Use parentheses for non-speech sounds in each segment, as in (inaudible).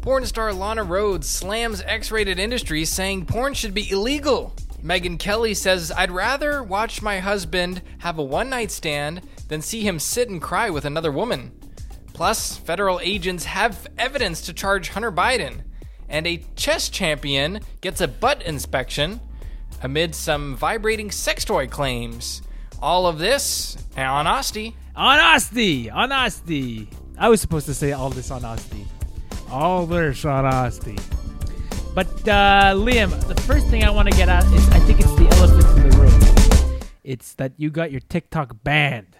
Porn star Lana Rhodes slams X rated industries saying porn should be illegal. Megyn Kelly says, I'd rather watch my husband have a one night stand than see him sit and cry with another woman. Plus, federal agents have evidence to charge Hunter Biden. And a chess champion gets a butt inspection amid some vibrating sex toy claims. All of this on Ostee. On Ostee! On Ostee! I was supposed to say all this on Ostee. All this on Ostee. But, uh, Liam, the first thing I want to get at is I think it's the elephant in the room. It's that you got your TikTok banned.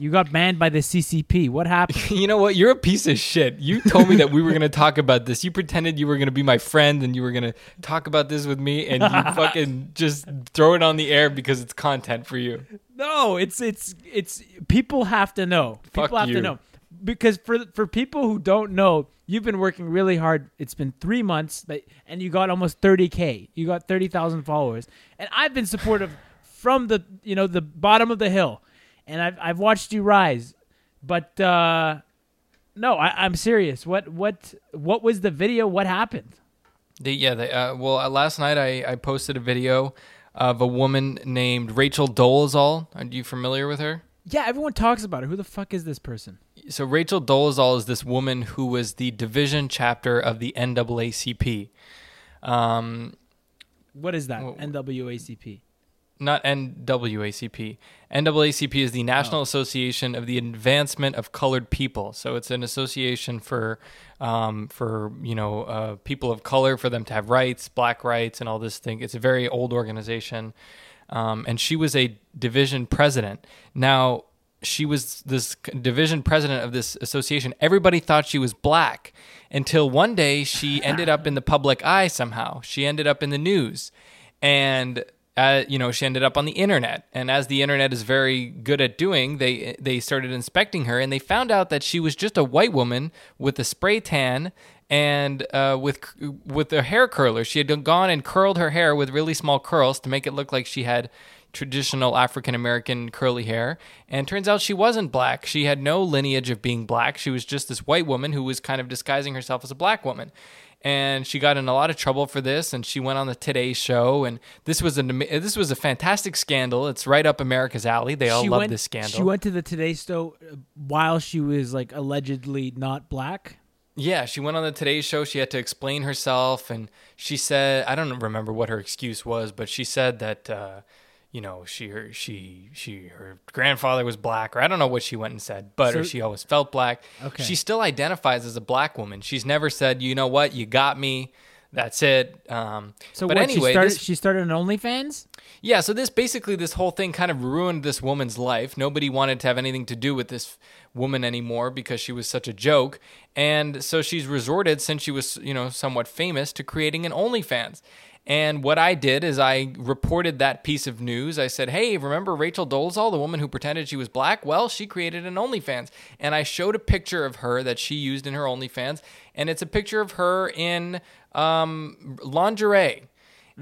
You got banned by the CCP. What happened? (laughs) You know what? You're a piece of shit. You told me that we were going to talk about this. You pretended you were going to be my friend and you were going to talk about this with me, and you (laughs) fucking just throw it on the air because it's content for you. No, it's it's it's people have to know. People Fuck have you. to know because for for people who don't know, you've been working really hard. It's been three months, that, and you got almost thirty k. You got thirty thousand followers, and I've been supportive (laughs) from the you know the bottom of the hill, and I've I've watched you rise. But uh, no, I, I'm serious. What what what was the video? What happened? They, yeah, they, uh, well, uh, last night I, I posted a video of a woman named Rachel Dolezal. Are you familiar with her? Yeah, everyone talks about it. Who the fuck is this person? So Rachel Dolezal is this woman who was the division chapter of the NAACP. Um, What is that? Well- NWACP. not NAACP. NAACP is the National Association of the Advancement of Colored People. So it's an association for, um, for you know, uh, people of color for them to have rights, black rights, and all this thing. It's a very old organization, um, and she was a division president. Now she was this division president of this association. Everybody thought she was black until one day she (laughs) ended up in the public eye somehow. She ended up in the news, and uh, you know she ended up on the internet. And as the internet is very good at doing, they they started inspecting her, and they found out that she was just a white woman with a spray tan and uh, with with a hair curler. She had gone and curled her hair with really small curls to make it look like she had traditional African American curly hair. And turns out she wasn't black. She had no lineage of being black. She was just this white woman who was kind of disguising herself as a black woman. And she got in a lot of trouble for this, and she went on the Today Show, and this was a this was a fantastic scandal. It's right up America's alley. They all she love went, this scandal. She went to the Today Show uh, while she was like allegedly not black. Yeah, she went on the Today Show. She had to explain herself, and she said, I don't remember what her excuse was, but she said that, uh, you know, she her she she her grandfather was black, or I don't know what she went and said, but or she always felt black. Okay. She still identifies as a black woman. She's never said, you know what, you got me. That's it. Um, So but what, anyway, she started, this- she started an OnlyFans. Yeah, so this basically this whole thing kind of ruined this woman's life. Nobody wanted to have anything to do with this woman anymore because she was such a joke. And so she's resorted since she was, you know, somewhat famous to creating an OnlyFans. And what I did is I reported that piece of news. I said, "Hey, remember Rachel Dolezal, the woman who pretended she was black? Well, she created an OnlyFans." And I showed a picture of her that she used in her OnlyFans, and it's a picture of her in um, lingerie.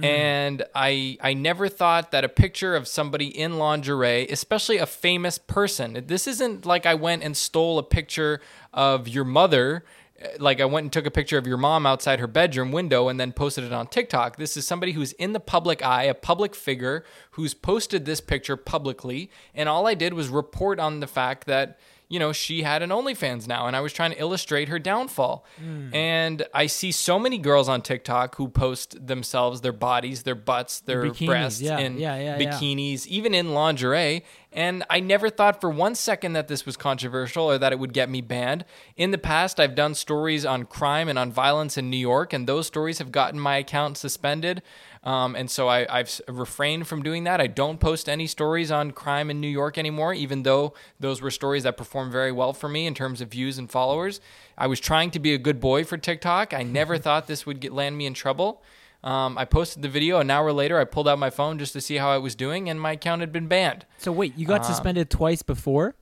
And I I never thought that a picture of somebody in lingerie, especially a famous person, this isn't like I went and stole a picture of your mother, eh, like I went and took a picture of your mom outside her bedroom window and then posted it on TikTok. This is somebody who's in the public eye, a public figure who's posted this picture publicly, and all I did was report on the fact that you know, she had an OnlyFans now, and I was trying to illustrate her downfall. Hmm. And I see so many girls on TikTok who post themselves, their bodies, their butts, their bikinis, breasts yeah, in yeah, yeah, yeah. bikinis, even in lingerie. And I never thought for one second that this was controversial or that it would get me banned. In the past, I've done stories on crime and on violence in New York, and those stories have gotten my account suspended. Um, and so I, I've refrained from doing that. I don't post any stories on crime in New York anymore, even though those were stories that performed very well for me in terms of views and followers. I was trying to be a good boy for TikTok. I never (laughs) thought this would get, land me in trouble. Um, I posted the video. An hour later, I pulled out my phone just to see how I was doing, and my account had been banned. So wait, you got Uh, suspended twice before.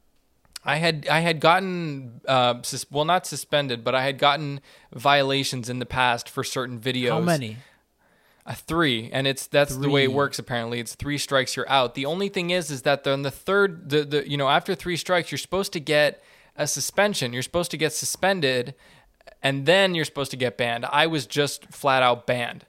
I had I had gotten uh, sus- well not suspended, but I had gotten violations in the past for certain videos. How many? A three, and it's that's the way it works. Apparently, it's three strikes, you're out. The only thing is, is that on the third, the the you know after three strikes, you're supposed to get a suspension. You're supposed to get suspended and then you're supposed to get banned. I was just flat out banned.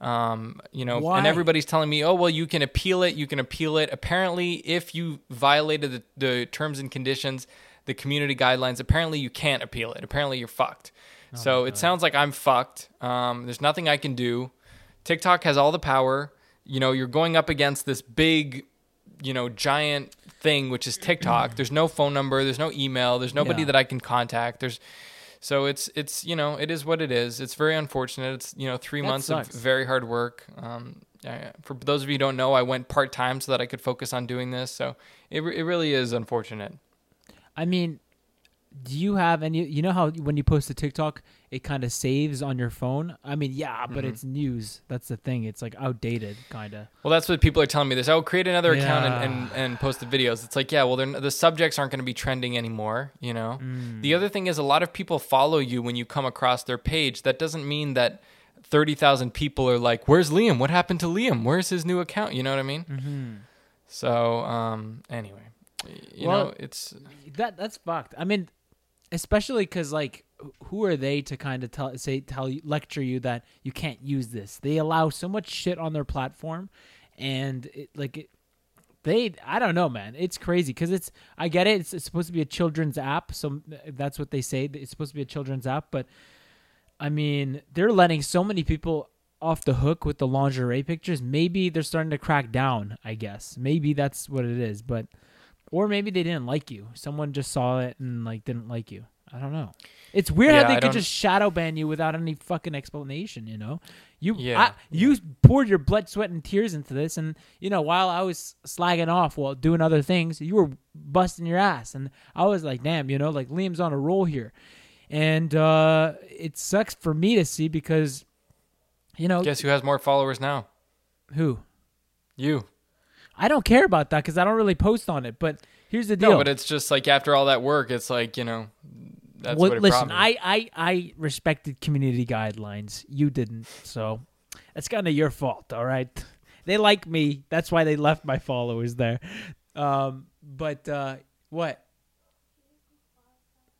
Um, you know, Why? and everybody's telling me, oh, well, you can appeal it. You can appeal it. Apparently, if you violated the, the terms and conditions, the community guidelines, apparently you can't appeal it. Apparently, you're fucked. so it sounds like I'm fucked. Um, there's nothing I can do. TikTok has all the power. You know, you're going up against this big, you know, giant thing, which is TikTok. there's no phone number. There's no email. There's nobody Yeah. that I can contact. There's so it's it's you know it is what it is. It's very unfortunate. It's you know three That months sucks. of very hard work. Um, I, for those of you who don't know, I went part time so that I could focus on doing this. So it it really is unfortunate. I mean, do you have any? You know how when you post a TikTok, it kind of saves on your phone. I mean, yeah, but Mhm. it's news. That's the thing. It's like outdated, kind of. Well, that's what people are telling me. This, i will create another account and, and, and post the videos. It's like, yeah, well, they're, the subjects aren't going to be trending anymore. You know. Mm. The other thing is, a lot of people follow you when you come across their page. That doesn't mean that thirty thousand people are like, "Where's Liam? What happened to Liam? Where's his new account?" You know what I mean? Mm-hmm. So, um, anyway, you Well- know, it's That that's fucked. I mean, especially because like, who are they to kind of tell say tell you lecture you that you can't use this? They allow so much shit on their platform, and it, like it, they I don't know, man. It's crazy because it's I get it. It's, it's supposed to be a children's app, so that's what they say. It's supposed to be a children's app, but I mean, they're letting so many people off the hook with the lingerie pictures. Maybe they're starting to crack down. I guess maybe that's what it is, but or maybe they didn't like you. Someone just saw it and like didn't like you. I don't know. It's weird Yeah, how they I could just shadow ban you without any fucking explanation. You know, you Yeah, I, you poured your blood, sweat, and tears into this, and you know while I was slagging off while doing other things, you were busting your ass, and I was like, damn, you know, like Liam's on a roll here, and uh, it sucks for me to see because, you know, guess who has more followers now? who You. I don't care about that because I don't really post on it. But here's the deal. No, but it's just like after all that work, it's like you know, that's well, what listen. I, I I respected community guidelines. You didn't, so that's kind of your fault. All right, they like me. That's why they left my followers there. Um, but uh, what?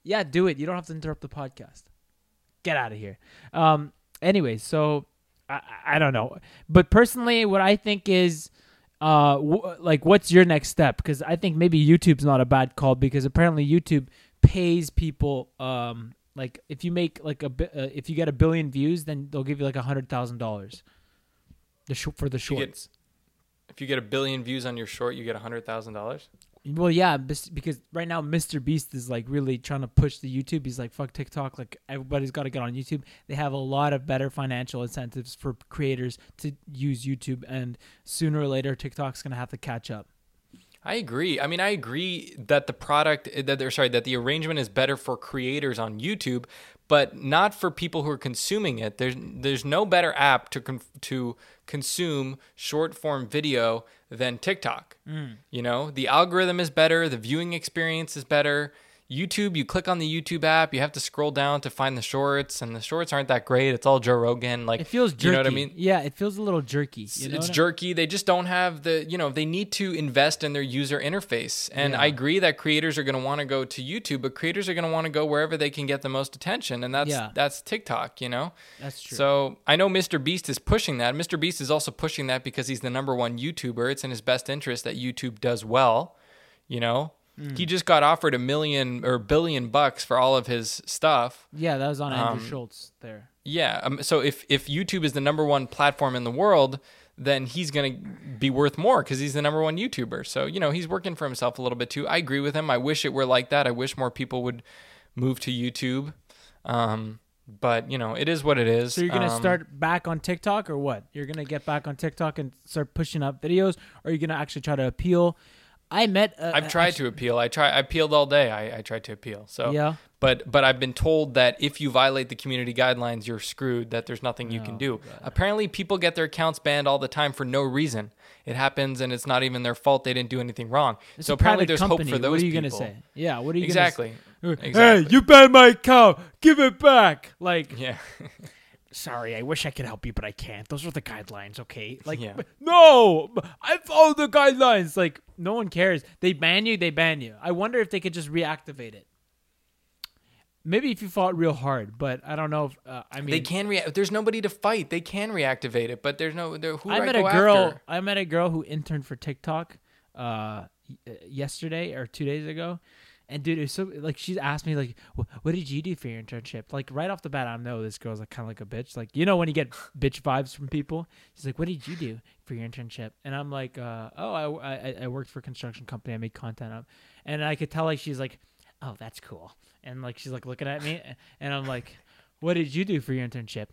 Yeah, do it. You don't have to interrupt the podcast. Get out of here. Um, anyway, so I, I I don't know, but personally, what I think is. Uh, w- like, what's your next step? Because I think maybe YouTube's not a bad call because apparently YouTube pays people um like if you make like a bi- uh, if you get a billion views then they'll give you like a hundred thousand dollars the sh- for the You get- shorts if you get a billion views on your short, you get a hundred thousand dollars. Well yeah because right now mr beast is like really trying to push the youtube. He's like fuck tiktok like everybody's got to get on youtube. They have a lot of better financial incentives for creators to use youtube and sooner or later tiktok's gonna have to catch up. I agree. I mean, I agree that the product that they're sorry that the arrangement is better for creators on YouTube, but not for people who are consuming it. There's there's no better app to con- to consume short form video than TikTok. Mm. You know, the algorithm is better, the viewing experience is better. YouTube, you click on the YouTube app, you have to scroll down to find the shorts, and the shorts aren't that great. It's all Joe Rogan. Like it feels jerky You know what I mean? yeah it feels a little jerky you know it's what I- jerky. They just don't have the, you know, they need to invest in their user interface. And Yeah. I agree that creators are going to want to go to YouTube, but creators are going to want to go wherever they can get the most attention, and that's Yeah. that's TikTok, you know. that's true So I know Mr. Beast is pushing that. Mr. Beast is also pushing that because he's the number one YouTuber. It's in his best interest that YouTube does well, you know. Hmm. He just got offered a million or billion bucks for all of his stuff. yeah that was on andrew Um, Schulz there Yeah. Um, so if if YouTube is the number one platform in the world, then he's going to be worth more because he's the number one YouTuber. So you know he's working for himself a little bit too. I agree with him. I wish it were like that. I wish more people would move to YouTube. Um, but you know it is what it is. So you're gonna Um, start back on TikTok or what? You're gonna get back on TikTok and start pushing up videos, or you're you gonna actually try to appeal? I met. I've tried to appeal. I try. I appealed all day. I, I tried to appeal. So Yeah. But but I've been told that if you violate the community guidelines, you're screwed. That there's nothing you can Oh, do. Apparently, people get their accounts banned all the time for no reason. It happens, and it's not even their fault. They didn't do anything wrong. It's so a apparently, private there's company. hope for those What are you people. gonna say? Yeah. What are you Exactly. gonna say? Exactly. Hey, you banned my account. Give it back. Like, Yeah. (laughs) sorry, I wish I could help you, but I can't. Those are the guidelines, okay? Like, Yeah. (laughs) no, I follow the guidelines. Like, no one cares. They ban you, they ban you. I wonder if they could just reactivate it. maybe if you fought real hard, but I don't know. If, uh, I mean, they can react. There's nobody to fight. They can reactivate it, but there's no. There, who I met I a girl. after? I met a girl who interned for TikTok uh, uh, yesterday or two days ago, and dude, it was so like she asked me like, "What did you do for your internship?" Like right off the bat, I know this girl's like kind of like a bitch. Like you know when you get bitch vibes from people. She's like, "What did you do for your internship?" And I'm like, uh, "Oh, I, I I worked for a construction company. I made content up," and I could tell like she's like, "Oh, that's cool," and like she's like looking at me, and I'm like, "What did you do for your internship?"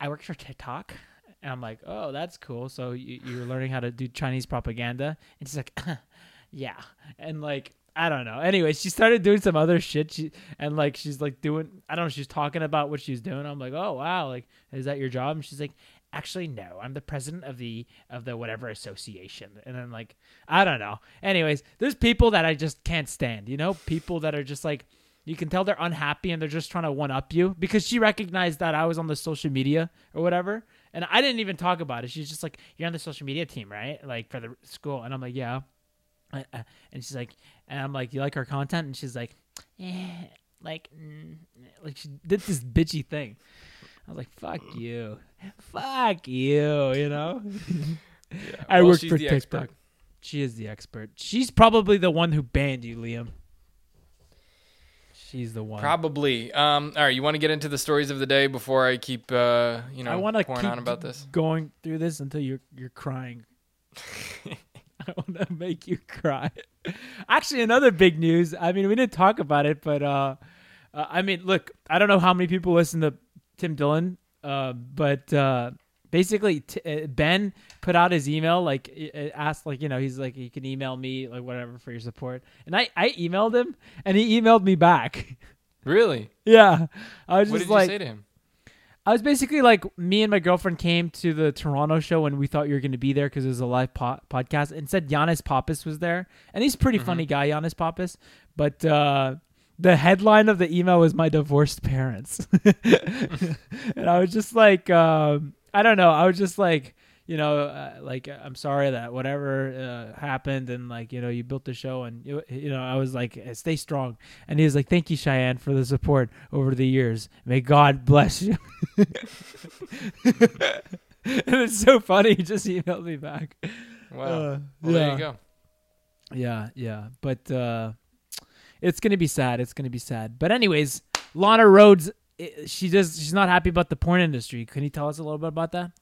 I worked for TikTok. And I'm like, oh, that's cool. So you, you're learning how to do Chinese propaganda? And she's like, (laughs) yeah. And like, I don't know. Anyway, she started doing some other shit. She and like she's like doing, I don't know. She's talking about what she's doing. I'm like, oh wow, like is that your job? And she's like, actually no, I'm the president of the of the whatever association. And then like, I don't know. Anyways, there's people that I just can't stand. You know, people that are just like. You can tell they're unhappy and they're just trying to one up you because she recognized that I was on the social media or whatever. And I didn't even talk about it. She's just like, You're on the social media team, right? Like for the school. And I'm like, Yeah. Uh, uh, And she's like, And I'm like, You like our content? And she's like, Yeah. Like, mm, like she did this bitchy thing. I was like, Fuck you. Fuck you, you know? (laughs) I Well, worked for TikTok. expert. She is the expert. She's probably the one who banned you, Liam. She's the one. Probably. Um, all right, you want to get into the stories of the day before I keep, uh, you know, I want to keep on about this? going through this until you're you're crying. (laughs) I want to make you cry. Actually, another big news. I mean, we didn't talk about it, but uh, uh, I mean, look, I don't know how many people listen to Tim Dillon, uh, but uh, basically, t- uh, Ben put out his email, like asked, like you know, he's like, you can email me, like whatever for your support, and I I emailed him, and he emailed me back. (laughs) Really? yeah, I was What just did like, you say to him? I was basically like, me and my girlfriend came to the Toronto show and we thought you were going to be there because it was a live po- podcast and said Giannis Pappas was there. And he's a pretty funny guy, Giannis Pappas. But uh, the headline of the email was my divorced parents. (laughs) and I was just like, um, I don't know. I was just like, you know, uh, like I'm sorry that whatever uh, happened, and like you know, you built the show, and you, you know, I was like, stay strong. And he was like, thank you, Cheyenne, for the support over the years. May God bless you. (laughs) and it's so funny. He just emailed me back. Wow. Uh, well, there yeah. you go. Yeah, yeah. But uh it's gonna be sad. It's gonna be sad. But anyways, Lana Rhodes, she just she's not happy about the porn industry. Can you tell us a little bit about that?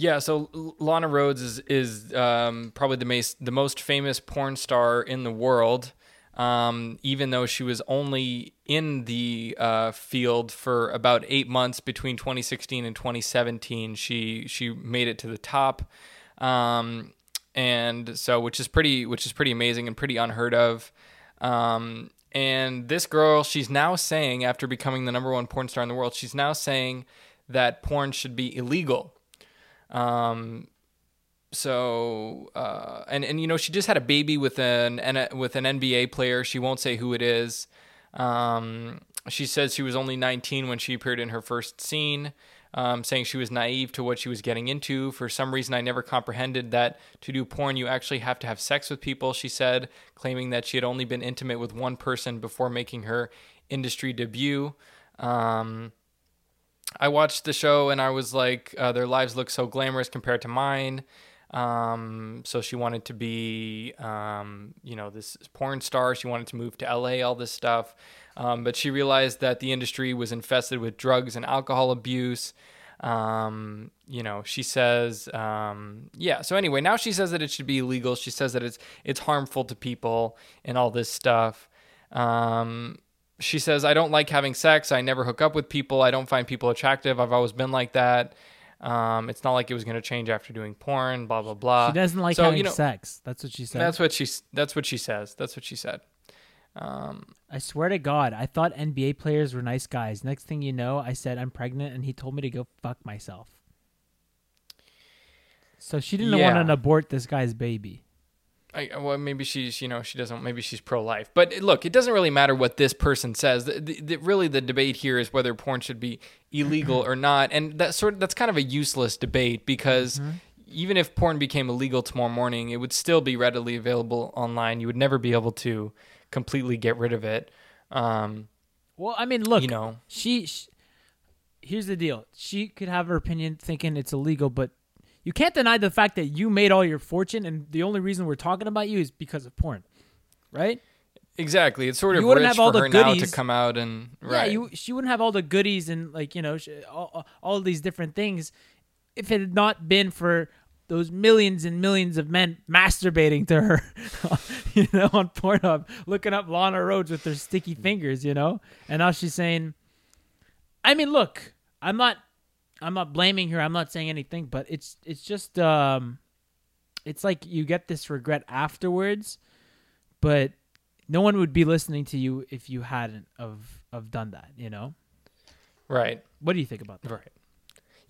Yeah, so Lana Rhodes is is um, probably the most the most famous porn star in the world. Um, even though she was only in the uh, field for about eight months between 2016 and 2017, she she made it to the top, um, and so which is pretty which is pretty amazing and pretty unheard of. Um, and this girl, she's now saying after becoming the number one porn star in the world, she's now saying that porn should be illegal. Um, so uh, and and you know she just had a baby with an, N- with an NBA player. She won't say who it is. Um, she says she was only 19 when she appeared in her first scene, um, saying she was naive to what she was getting into. For some reason, I never comprehended that to do porn, you actually have to have sex with people. She said, claiming that she had only been intimate with one person before making her industry debut. Um, I watched the show and I was like, uh, their lives look so glamorous compared to mine. Um, so she wanted to be, um, you know, this porn star. She wanted to move to LA, all this stuff. Um, but she realized that the industry was infested with drugs and alcohol abuse. Um, you know, she says, um, yeah. So anyway, now she says that it should be illegal. She says that it's it's harmful to people and all this stuff. Um, she says, I don't like having sex. I never hook up with people. I don't find people attractive. I've always been like that. Um, it's not like it was going to change after doing porn. Blah blah blah. She doesn't like so, having you know, sex. That's what she said. That's what she. That's what she says. That's what she said. Um, I swear to God, I thought NBA players were nice guys. Next thing you know, I said I'm pregnant, and he told me to go fuck myself. So she didn't Yeah. want to abort this guy's baby. I, well, maybe she's, you know, she doesn't. Maybe she's pro-life. But look, it doesn't really matter what this person says. The, the, the, really, the debate here is whether porn should be illegal or not, and that sort of that's kind of a useless debate because even if porn became illegal tomorrow morning, it would still be readily available online. You would never be able to completely get rid of it. Um, Well, I mean, look, you know, she, sh here's the deal. She could have her opinion thinking it's illegal, but you can't deny the fact that you made all your fortune and the only reason we're talking about you is because of porn. Right? exactly. It's sort of You wouldn't rich have all for the her now to come out and Yeah, right. you she wouldn't have all the goodies and like, you know, sh all, all- all these different things if it had not been for those millions and millions of men masturbating to her, (laughs) you know, on Pornhub, looking up Lana Rhodes with their sticky fingers, you know? And now she's saying I mean, look, I'm not I'm not blaming her. I'm not saying anything, but it's it's just um it's like you get this regret afterwards, but no one would be listening to you if you hadn't of of done that, you know? right. What do you think about that? Right.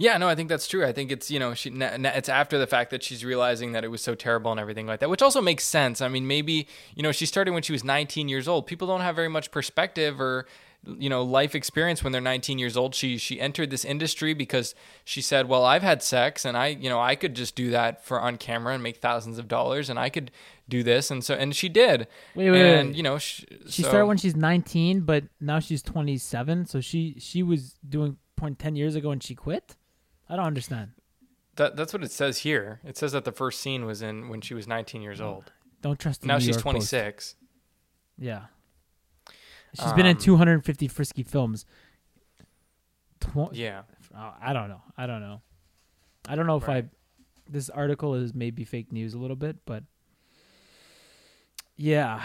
Yeah, no, I think that's true. I think it's you know she it's after the fact that she's realizing that it was so terrible and everything like that, which also makes sense. I mean, maybe you know she started when she was 19 years old. People don't have very much perspective or you know life experience when they're 19 years old. She she entered this industry because she said, "Well, I've had sex and I you know I could just do that for on camera and make thousands of dollars and I could do this." And so and she did. Wait, wait, and wait. you know she, She so- started when she's 19, but now she's 27, so she she was doing porn 10 years ago and she quit? I don't understand. that, that's what it says here. It says that the first scene was in when she was 19 years old. Don't trust the Now New she's York Post. 26. Yeah. She's been in Um, 250 frisky films. Tw- Yeah. Oh, I don't know. I don't know. I don't know if Right. I. This article is maybe fake news a little bit, but yeah,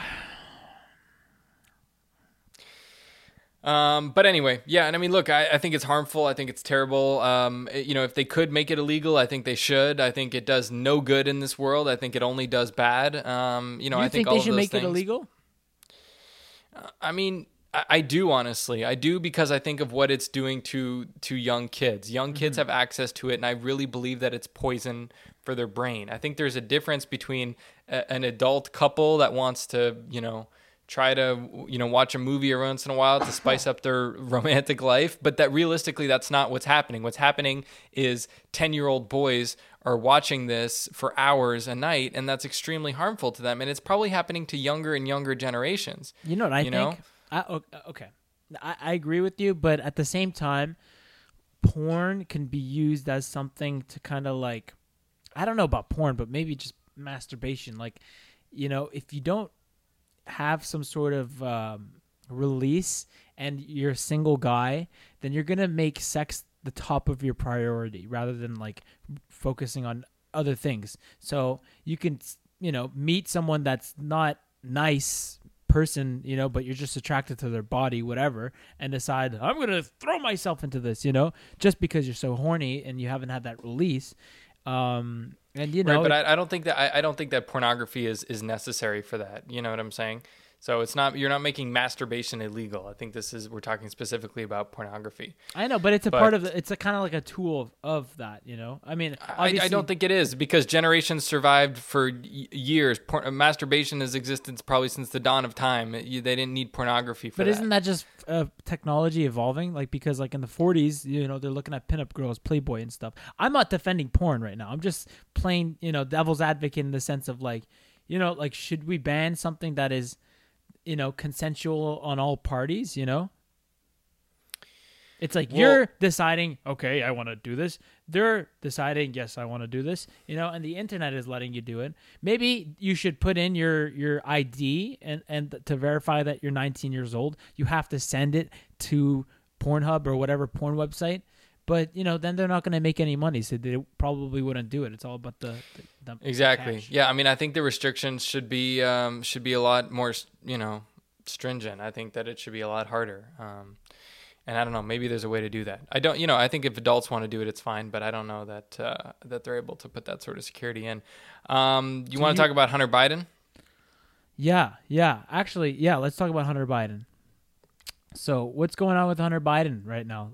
Um, but anyway, yeah, and I mean, look, I, I think it's harmful. I think it's terrible. Um, it- you know, if they could make it illegal, I think they should. I think it does no good in this world. I think it only does bad. Um, you know, you I think, think they should make things, it illegal? I mean, I, I do honestly. I do because I think of what it's doing to to young kids. Young kids mm-hmm. have access to it, and I really believe that it's poison for their brain. I think there's a difference between a, an adult couple that wants to, you know, try to, you know, watch a movie every once in a while to (coughs) spice up their romantic life, but that realistically, that's not what's happening. What's happening is ten year old boys are watching this for hours a night, and that's extremely harmful to them. And it's probably happening to younger and younger generations. You know what I You think? know? I, okay, I, I agree with you, but at the same time, porn can be used as something to kind of like, I don't know about porn, but maybe just masturbation. Like, you know, if you don't have some sort of um, release and you're a single guy, then you're gonna make sex the top of your priority rather than like focusing on other things. So you can, you know, meet someone that's not nice person, you know, but you're just attracted to their body, whatever, and decide I'm gonna throw myself into this, you know, just because you're so horny and you haven't had that release. Um, and you know, right, but I, I don't think that I, I don't think that pornography is is necessary for that. You know what I'm saying? So it's not you're not making masturbation illegal. I think this is we're talking specifically about pornography. I know, but it's a but- part of the, it's a kind of like a tool of, of that, you know. I mean, I, I don't think it is because generations survived for years. Por- masturbation has existed probably since the dawn of time. You- they didn't need pornography for But that. isn't that just uh, technology evolving? Like because like in the 40s, you know, they're looking at pinup girls, Playboy and stuff. I'm not defending porn right now. I'm just playing, you know, devil's advocate in the sense of like, you know, like should we ban something that is, you know, consensual on all parties? You know. It's like Well- you're deciding, okay, I want to do this. They're deciding, yes, I want to do this. You know, and the internet is letting you do it. Maybe you should put in your your ID and and to verify that you're 19 years old. You have to send it to Pornhub or whatever porn website. But you know, then they're not going to make any money, so they probably wouldn't do it. It's all about the, the, the Exactly. cash. Yeah, I mean, I think the restrictions should be um, should be a lot more, you know, stringent. I think that it should be a lot harder. Um, and I don't know, maybe there's a way to do that. I don't, you know, I think if adults want to do it, it's fine. But I don't know that uh, that they're able to put that sort of security in. Um, you want to you- talk about Hunter Biden? Yeah, yeah. Actually, yeah. Let's talk about Hunter Biden. So, what's going on with Hunter Biden right now?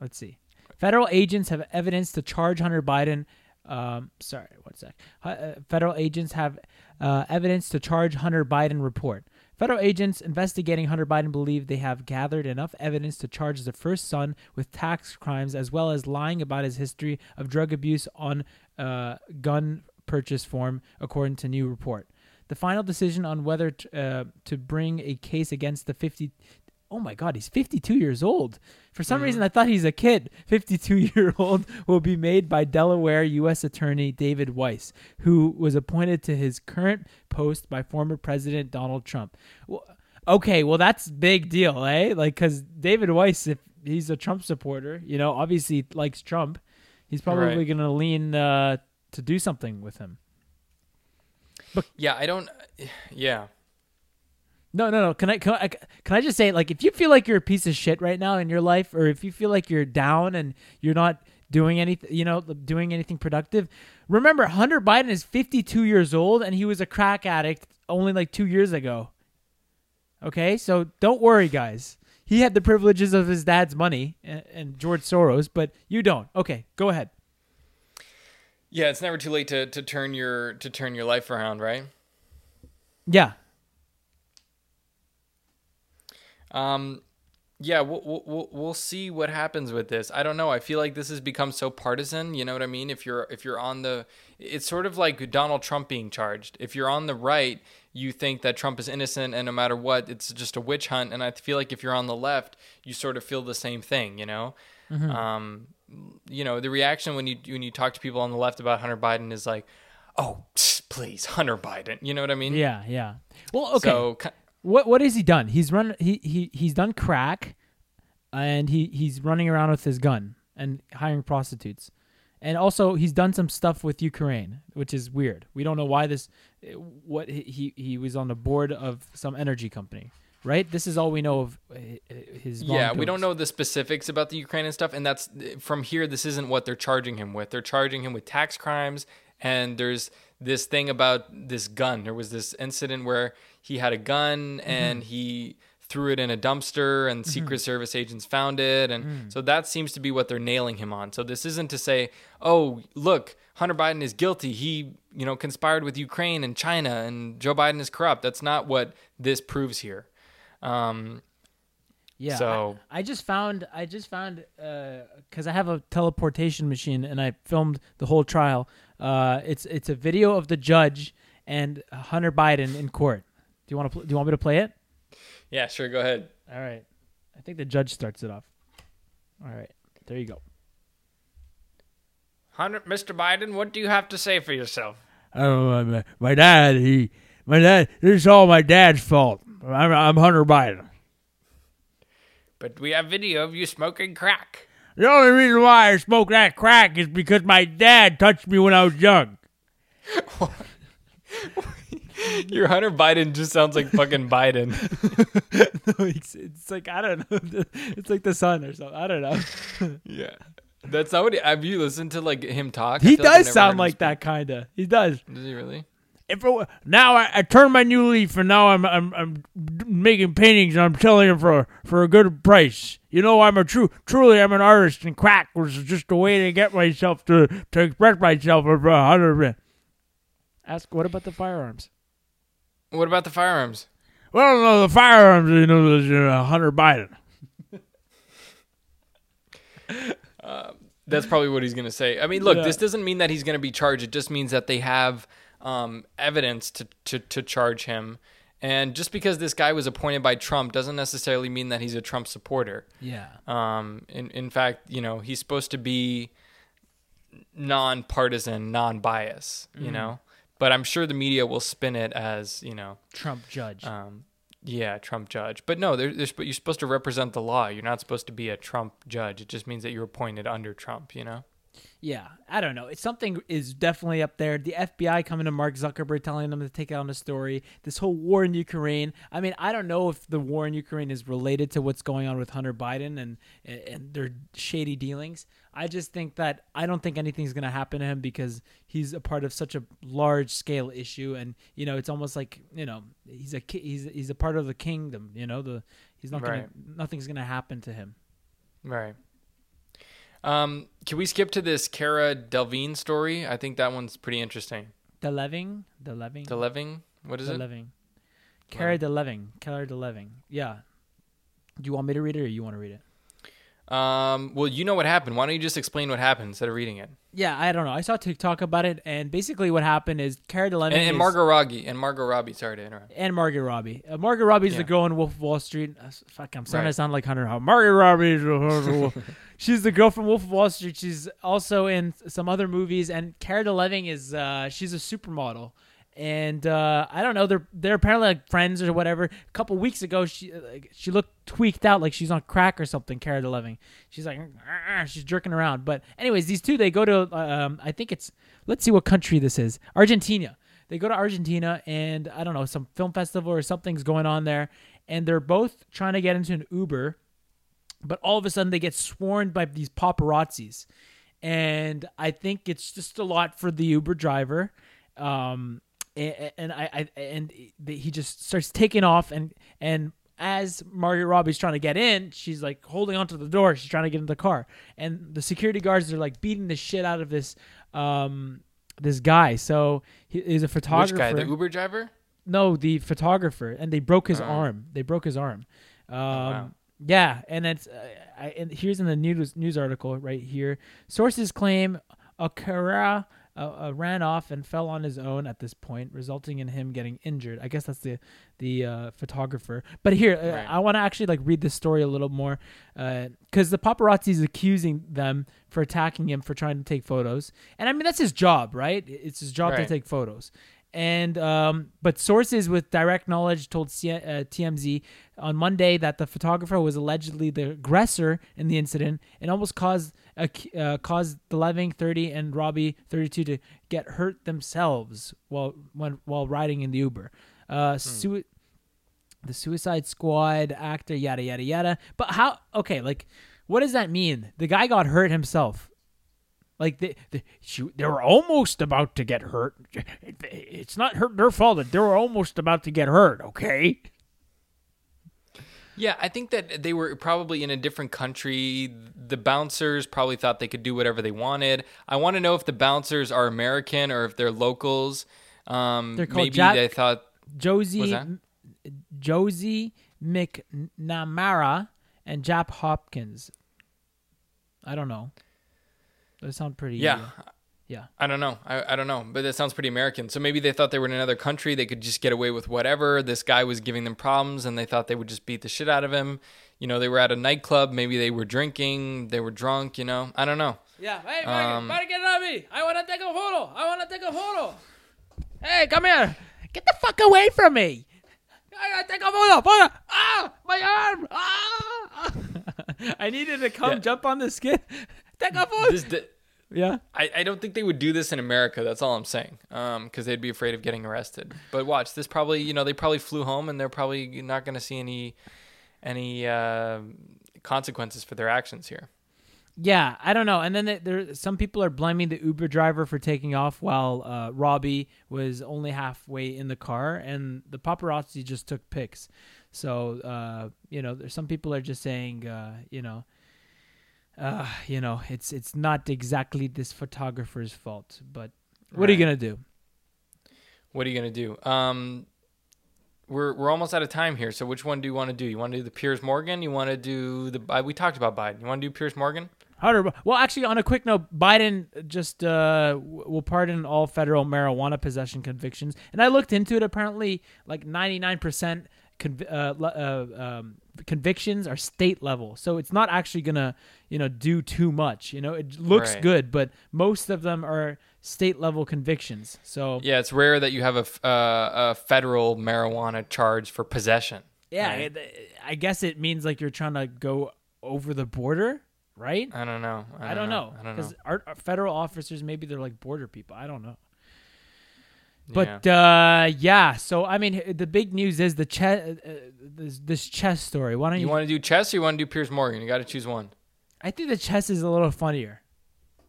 Let's see. Federal agents have evidence to charge Hunter Biden. Um, sorry, one sec. Uh, federal agents have uh, evidence to charge Hunter Biden. Report. Federal agents investigating Hunter Biden believe they have gathered enough evidence to charge the first son with tax crimes as well as lying about his history of drug abuse on uh, gun purchase form, according to new report. the final decision on whether t- uh, to bring a case against the 50. Oh my God, he's 52 years old. For some Mhm. reason, I thought he's a kid. (laughs) 52 year old will be made by Delaware U.S. Attorney David Weiss, who was appointed to his current post by former President Donald Trump. Well, okay, well that's big deal, eh? Like, because David Weiss, if he's a Trump supporter, you know, obviously likes Trump, he's probably Right. going to lean uh, to do something with him. Yeah, I don't. (sighs) Yeah, No, no, no. Can I, can I can I just say like if you feel like you're a piece of shit right now in your life, or if you feel like you're down and you're not doing anything, you know, doing anything productive, remember Hunter Biden is 52 years old and he was a crack addict only like two years ago. Okay, so don't worry, guys. He had the privileges of his dad's money and, and George Soros, but you don't. Okay, go ahead. yeah. It's never too late to, to turn your to turn your life around, right? Yeah, Um, yeah, we'll, we'll- we'll see what happens with this. I don't know. I feel like this has become so partisan. You know what I mean? If you're if you're on the, it's sort of like Donald Trump being charged. If you're on the right, you think that Trump is innocent, and no matter what, it's just a witch hunt. And I feel like if you're on the left, you sort of feel the same thing. You know, um, you know the reaction when you when you talk to people on the left about Hunter Biden is like, oh, psst, please, Hunter Biden. You know what I mean? yeah, yeah. Well, okay. So What what has he done? He's run he, he he's done crack and he he's running around with his gun and hiring prostitutes. And also he's done some stuff with Ukraine, which is weird. We don't know why this what he he, was on the board of some energy company, right? This is all we know of uh, his Yeah, we don't know the specifics about the Ukraine and stuff, and that's from here. This isn't what they're charging him with. They're charging him with tax crimes, and there's this thing about this gun. There was this incident where he had a gun mm-hmm. and he threw it in a dumpster, and mm-hmm. Secret Service agents found it, and mm. so that seems to be what they're nailing him on. So this isn't to say, oh, look, Hunter Biden is guilty. He, you know, conspired with Ukraine and China, and Joe Biden is corrupt. That's not what this proves here. Um, Yeah. So- I, I just found I just found uh, because I have a teleportation machine and I filmed the whole trial. Uh, it's it's a video of the judge and Hunter Biden in court. Do you want to pl- do you want me to play it? yeah, sure, go ahead. All right. I think the judge starts it off. All right. There you go. Hunter, Mr. Biden, what do you have to say for yourself? Oh, my, my dad, he, my dad, this is all my dad's fault. I'm, I'm Hunter Biden. But we have video of you smoking crack. The only reason why I smoke that crack is because my dad touched me when I was young. (laughs) Your Hunter Biden just sounds like fucking Biden. (laughs) no, it's, it's like I don't know. It's like the sun or something. I don't know. (laughs) yeah. That's not what he, have you listened to like him talk? He feel like does sound like that kinda. He does. Does he really? If it, wa- now I, I turned my new leaf and now I'm I'm I'm making paintings and I'm selling them for for a good price. You know I'm a true truly I'm an artist and crack was just a way to get myself to to express myself over a hundred. Ask what about the firearms? What about the firearms? Well, no, the firearms, you know, there's (laughs) uh, Hunter Biden. That's probably what he's going to say. I mean, look, Yeah. this doesn't mean that he's going to be charged. It just means that they have um, evidence to, to, to charge him. And just because this guy was appointed by Trump doesn't necessarily mean that he's a Trump supporter. Yeah. Um, in, in fact, you know, he's supposed to be non-partisan, non-bias, you know, but I'm sure the media will spin it as, you know, Trump judge. um, yeah, Trump judge. But no, they're, they're, you're supposed to represent the law. You're not supposed to be a Trump judge. It just means that you're appointed under Trump, you know? Yeah, I don't know. It's something is definitely up there. The FBI coming to Mark Zuckerberg telling them to take out the story. This whole war in Ukraine. I mean, I don't know if the war in Ukraine is related to what's going on with Hunter Biden and and their shady dealings. I just think that I don't think anything's going to happen to him because he's a part of such a large scale issue and you know, it's almost like, you know, he's a ki- he's he's a part of the kingdom, you know, the he's not going Right. to nothing's going to happen to him. Right. Um, can we skip to this Cara Delvine story? I think that one's pretty interesting. The Leving, the Loving. The Leving. Deleving? What is the it? Leving. Cara Deleving. Cara Deleving. Yeah. Do you want me to read it or you want to read it? Um, well, you know what happened. Why don't you just explain what happened instead of reading it? Yeah, I don't know. I saw TikTok about it, and basically what happened is Cara Delevingne And, and Margot Robbie and Margot Robbie. Sorry to interrupt. and Margot Robbie. Uh, Margot Robbie's Yeah. the girl in Wolf of Wall Street. Uh, fuck, I'm starting Right. to sound like Hunter. How Margot Robbie is (laughs) she's the girl from Wolf of Wall Street. She's also in some other movies. And Cara Delevingne is uh, she's a supermodel. And uh, I don't know, they're they're apparently like friends or whatever. A couple weeks ago, she like, she looked tweaked out, like she's on crack or something. Cara Delevingne, she's like she's jerking around. But anyways, these two they go to um, I think it's let's see what country this is, Argentina they go to Argentina and I don't know some film festival or something's going on there, and they're both trying to get into an Uber, but all of a sudden they get swarmed by these paparazzis, and I think it's just a lot for the Uber driver, um, and, and I, I and he just starts taking off and and. As Margaret Robbie's trying to get in, she's like holding onto the door. She's trying to get in the car, and the security guards are like beating the shit out of this um, this guy. So he is a photographer. Which guy? The Uber driver? No, the photographer, and they broke his Oh. arm. They broke his arm. Um, wow. Yeah, and it's uh, I, and here's in the news news article right here. Sources claim Okara uh, uh, ran off and fell on his own at this point, resulting in him getting injured. I guess that's the the uh, photographer. But here, uh, Right. I want to actually like read this story a little more because the paparazzi is accusing them for attacking him for trying to take photos, and I mean that's his job, right? It's his job to take photos. And um, but sources with direct knowledge told C- uh, TMZ on Monday that the photographer was allegedly the aggressor in the incident and almost caused uh, caused Delevingne 30 and Robbie 32 to get hurt themselves while when while riding in the Uber. Uh, sui- the Suicide Squad actor, yada yada yada. But how? Okay, like, what does that mean? The guy got hurt himself. Like they, they, she, they were almost about to get hurt. It's not her, their fault that they were almost about to get hurt. Okay. Yeah, I think that they were probably in a different country. The bouncers probably thought they could do whatever they wanted. I want to know if the bouncers are American or if they're locals. Um, They're called maybe Jap- they thought Josie, Josie McNamara and Jap Hopkins. I don't know. Those sound pretty. Yeah. uh, yeah. I don't know. I, I don't know. But that sounds pretty American. So maybe they thought they were in another country. They could just get away with whatever. This guy was giving them problems and they thought they would just beat the shit out of him. You know, they were at a nightclub. Maybe they were drinking. They were drunk, you know. I don't know. Yeah. Hey, Um, Mark, me. I want to take a photo. I want to take a photo. Hey, come here. Get the fuck away from me. I gotta take a photo. Photo. Ah, my arm. Ah. (laughs) I needed to come Yeah. jump on the skin. (laughs) Take a photo. This, th- yeah. I, I don't think they would do this in America. That's all I'm saying. Um, because they'd be afraid of getting arrested. But watch, this probably, you know, they probably flew home and they're probably not going to see any, any uh, consequences for their actions here. Yeah, I don't know. And then there- there, some people are blaming the Uber driver for taking off while uh, Robbie was only halfway in the car, and the paparazzi just took pics. So uh, you know, there's some people are just saying, uh, you know, uh, you know, it's it's not exactly this photographer's fault. But what are you gonna do? What are you gonna do? Um, we're we're almost out of time here. So which one do you want to do? You want to do the Piers Morgan? You want to do the? Uh, we talked about Biden. You want to do Piers Morgan? Hunter, well, actually, on a quick note, Biden just uh, will pardon all federal marijuana possession convictions, and I looked into it. Apparently, like ninety nine percent uh, um, convictions are state level, so it's not actually gonna, you know, do too much. You know, it looks Right. good, but most of them are state level convictions. So Yeah, it's rare that you have a, uh, a federal marijuana charge for possession. yeah, right? it, I guess it means like you're trying to go over the border, right? I don't know. I don't, I don't know I don't know. because federal officers maybe they're like border people. I don't know. Yeah. But uh, yeah, so I mean, the big news is the chess, uh, this, this chess story. Why don't you? you want to do chess or you want to do Piers Morgan? You got to choose one. I think the chess is a little funnier.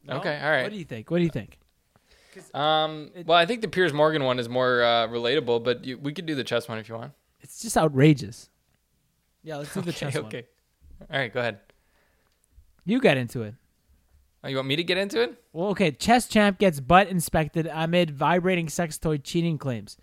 No? Okay, all right. What do you think? What do you think? Um, It- well, I think the Piers Morgan one is more uh, relatable, but you, we could do the chess one if you want. It's just outrageous. Yeah, let's do (laughs) the okay, chess one. okay. All right, go ahead. You get into it. Oh, you want me to get into it? Well, okay. Chess champ gets butt inspected amid vibrating sex toy cheating claims.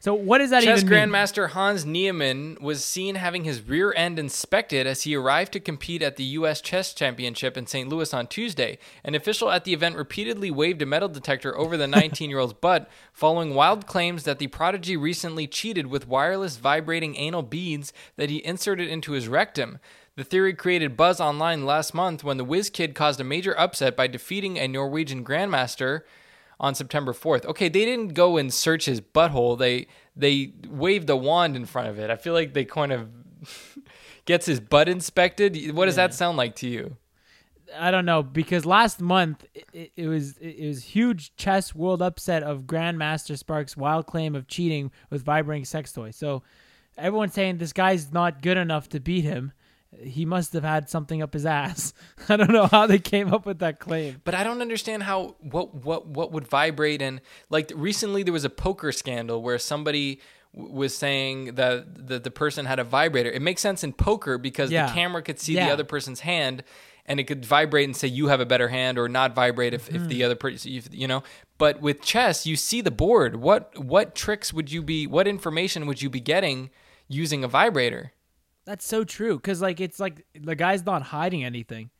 So what does that Chess even mean? Chess grandmaster Hans Niemann was seen having his rear end inspected as he arrived to compete at the U.S. Chess Championship in St. Louis on Tuesday. An official at the event repeatedly waved a metal detector over the (laughs) 19 year old's butt, following wild claims that the prodigy recently cheated with wireless vibrating anal beads that he inserted into his rectum. The theory created buzz online last month when the whiz kid caused a major upset by defeating a Norwegian grandmaster on September 4th. Okay, they didn't go and search his butthole. They they waved a wand in front of it. I feel like they kind of (laughs) gets his butt inspected. What does that sound like to you? I don't know because last month it, it, was it, it was huge chess world upset of Grandmaster Sparks' wild claim of cheating with vibrating sex toy. So everyone's saying this guy's not good enough to beat him. He must have had something up his ass. (laughs) I don't know how they came up with that claim. But I don't understand how what what what would vibrate and like recently there was a poker scandal where somebody w- was saying that the, the person had a vibrator. It makes sense in poker because Yeah. the camera could see Yeah. the other person's hand and it could vibrate and say you have a better hand or not vibrate if, if the Mm-hmm. other person if, you know. But with chess, you see the board. What what tricks would you be what information would you be getting using a vibrator? That's so true because like it's like the guy's not hiding anything.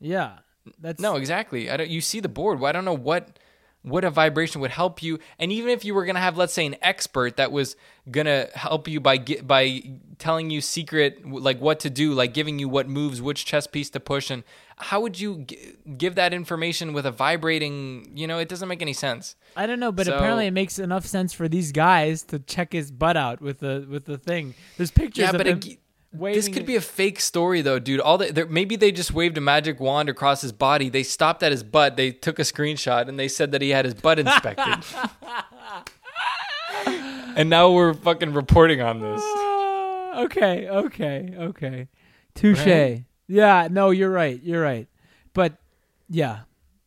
Yeah, that's No, exactly. I don't. You see the board. I don't know what what a vibration would help you. And even if you were gonna have, let's say, an expert that was gonna help you by get, by telling you secret like what to do, like giving you what moves, which chess piece to push, and how would you g- give that information with a vibrating? You know, it doesn't make any sense. I don't know, but So- apparently it makes enough sense for these guys to check his butt out with the with the thing. There's pictures Yeah, of but him ag- waving this could be a fake story though, dude. All the, maybe they just waved a magic wand across his body. They stopped at his butt. They took a screenshot and they said that he had his butt inspected. (laughs) and now we're fucking reporting on this. Ah, okay, okay, okay. Touche. Right? Yeah, no, you're right. You're right. But yeah,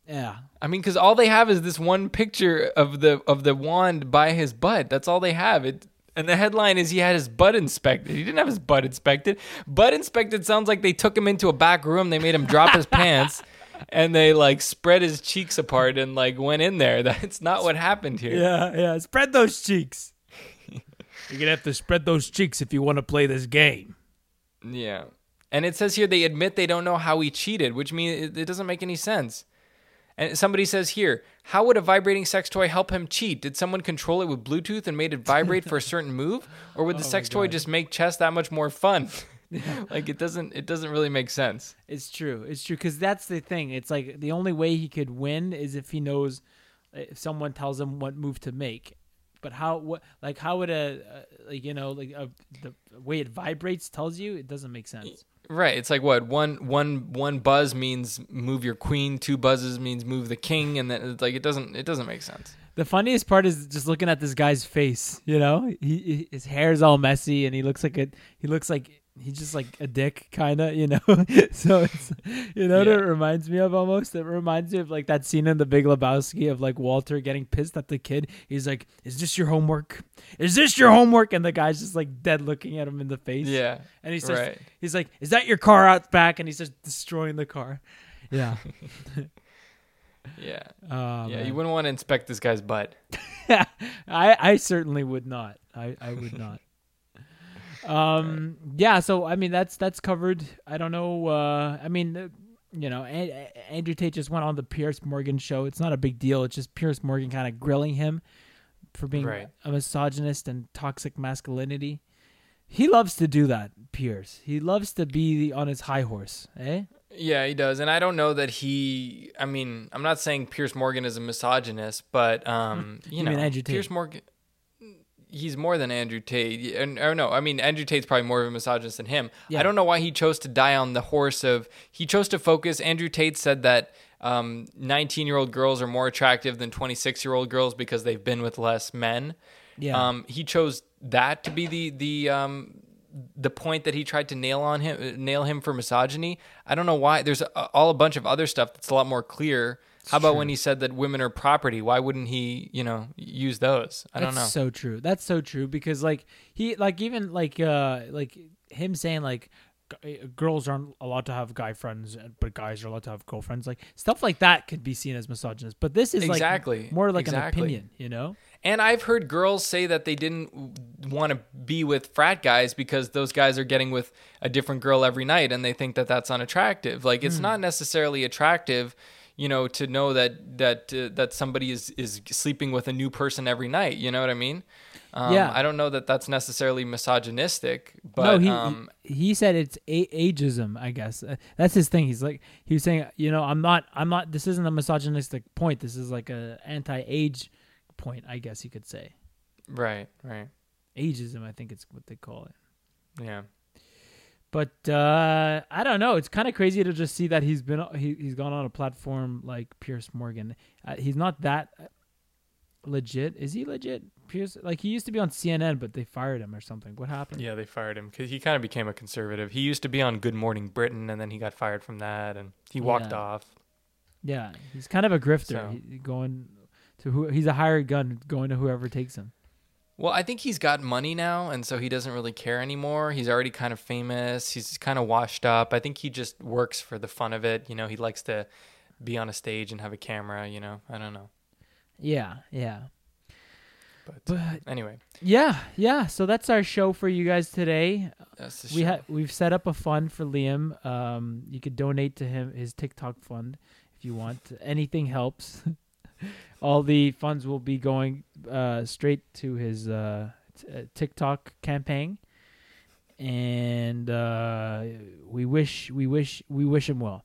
yeah. I mean, because all they have is this one picture of the of the wand by his butt. That's all they have. It and the headline is he had his butt inspected. He didn't have his butt inspected. Butt inspected sounds like they took him into a back room. They made him drop his pants, (laughs) and they like spread his cheeks apart and like went in there. (laughs) That's not what happened here. Yeah, yeah. Spread those cheeks. (laughs) You're gonna have to spread those cheeks if you want to play this game. Yeah. And it says here they admit they don't know how he cheated, which means it, it doesn't make any sense. And somebody says here, how would a vibrating sex toy help him cheat? Did someone control it with Bluetooth and made it vibrate for a (laughs) certain move, or would the sex toy just make chess that much more fun? (laughs) (laughs) like it doesn't it doesn't really make sense. It's true. It's true because that's the thing. It's like the only way he could win is if he knows if someone tells him what move to make. But how what like how would a uh, like you know like a, the way it vibrates tells you it doesn't make sense. Right. It's like what one one one buzz means move your queen, two buzzes means move the king, and then it's like it doesn't it doesn't make sense. The funniest part is just looking at this guy's face. You know, he, his hair's all messy and he looks like a he looks like he's just like a dick, kind of. You know, (laughs) so it's you know what Yeah. it reminds me of almost. It reminds me of like that scene in The Big Lebowski of like Walter getting pissed at the kid. He's like, "Is this your homework? Is this your homework?" And the guy's just like dead looking at him in the face. Yeah. and he says, Right. "He's like, is that your car out back?" And he's just destroying the car. Yeah. (laughs) Yeah. (laughs) Oh, yeah. man. You wouldn't want to inspect this guy's butt. I I certainly would not. I I would not. Um. Yeah. So I mean, that's that's covered. I don't know. Uh. I mean, you know, An- Andrew Tate just went on the Piers Morgan show. It's not a big deal. It's just Piers Morgan kind of grilling him for being Right. a misogynist and toxic masculinity. He loves to do that, Piers. He loves to be on his high horse, eh? Yeah, he does, and I don't know that he. I mean, I'm not saying Piers Morgan is a misogynist, but um, (laughs) you, You know, mean Andrew Tate. Piers Morgan. He's more than Andrew Tate, and or no, I mean Andrew Tate's probably more of a misogynist than him. Yeah. I don't know why he chose to die on the horse of. He chose to focus. Andrew Tate said that 19 year old girls are more attractive than 26 year old girls because they've been with less men. Yeah. Um, he chose that to be the the um, the point that he tried to nail on him nail him for misogyny. I don't know why. There's a, all a bunch of other stuff that's a lot more clear. How about when he said that women are property? Why wouldn't he, you know, use those? I don't That's know. so true. That's so true because like he like even like uh like him saying like g- uh, girls aren't allowed to have guy friends, uh, but guys are allowed to have girlfriends. Like stuff like that could be seen as misogynist. But this is Exactly. like more like an opinion, you know? And I've heard girls say that they didn't want to be with frat guys because those guys are getting with a different girl every night and they think that that's unattractive. Like it's not necessarily attractive, you know, to know that that uh, that somebody is is sleeping with a new person every night, you know what I mean? Um, Yeah. I don't know that that's necessarily misogynistic, but no, he um he said it's a- ageism. I guess uh, that's his thing. He's like he was saying, you know, I'm not, I'm not. This isn't a misogynistic point. This is like a anti-age point. I guess you could say right, right. ageism. I think it's what they call it. Yeah. But uh, I don't know. It's kind of crazy to just see that he's been he, he's gone on a platform like Piers Morgan. Uh, he's not that legit. Is he legit? Piers like he used to be on CNN, but they fired him or something. What happened? Yeah, they fired him because he kind of became a conservative. He used to be on Good Morning Britain, and then he got fired from that, and he walked Yeah. off. Yeah, he's kind of a grifter. So- He, going to who? He's a hired gun going to whoever takes him. Well, I think he's got money now, and so he doesn't really care anymore. He's already kind of famous. He's kind of washed up. I think he just works for the fun of it. You know, he likes to be on a stage and have a camera. You know, I don't know. Yeah, yeah. But, But anyway, yeah, yeah. So that's our show for you guys today. that's the we ha- we've set up a fund for Liam. Um, you could donate to him his TikTok fund if you want. Anything helps. (laughs) (laughs) All the funds will be going uh, straight to his uh, t- uh, TikTok campaign, and uh, we wish we wish we wish him well.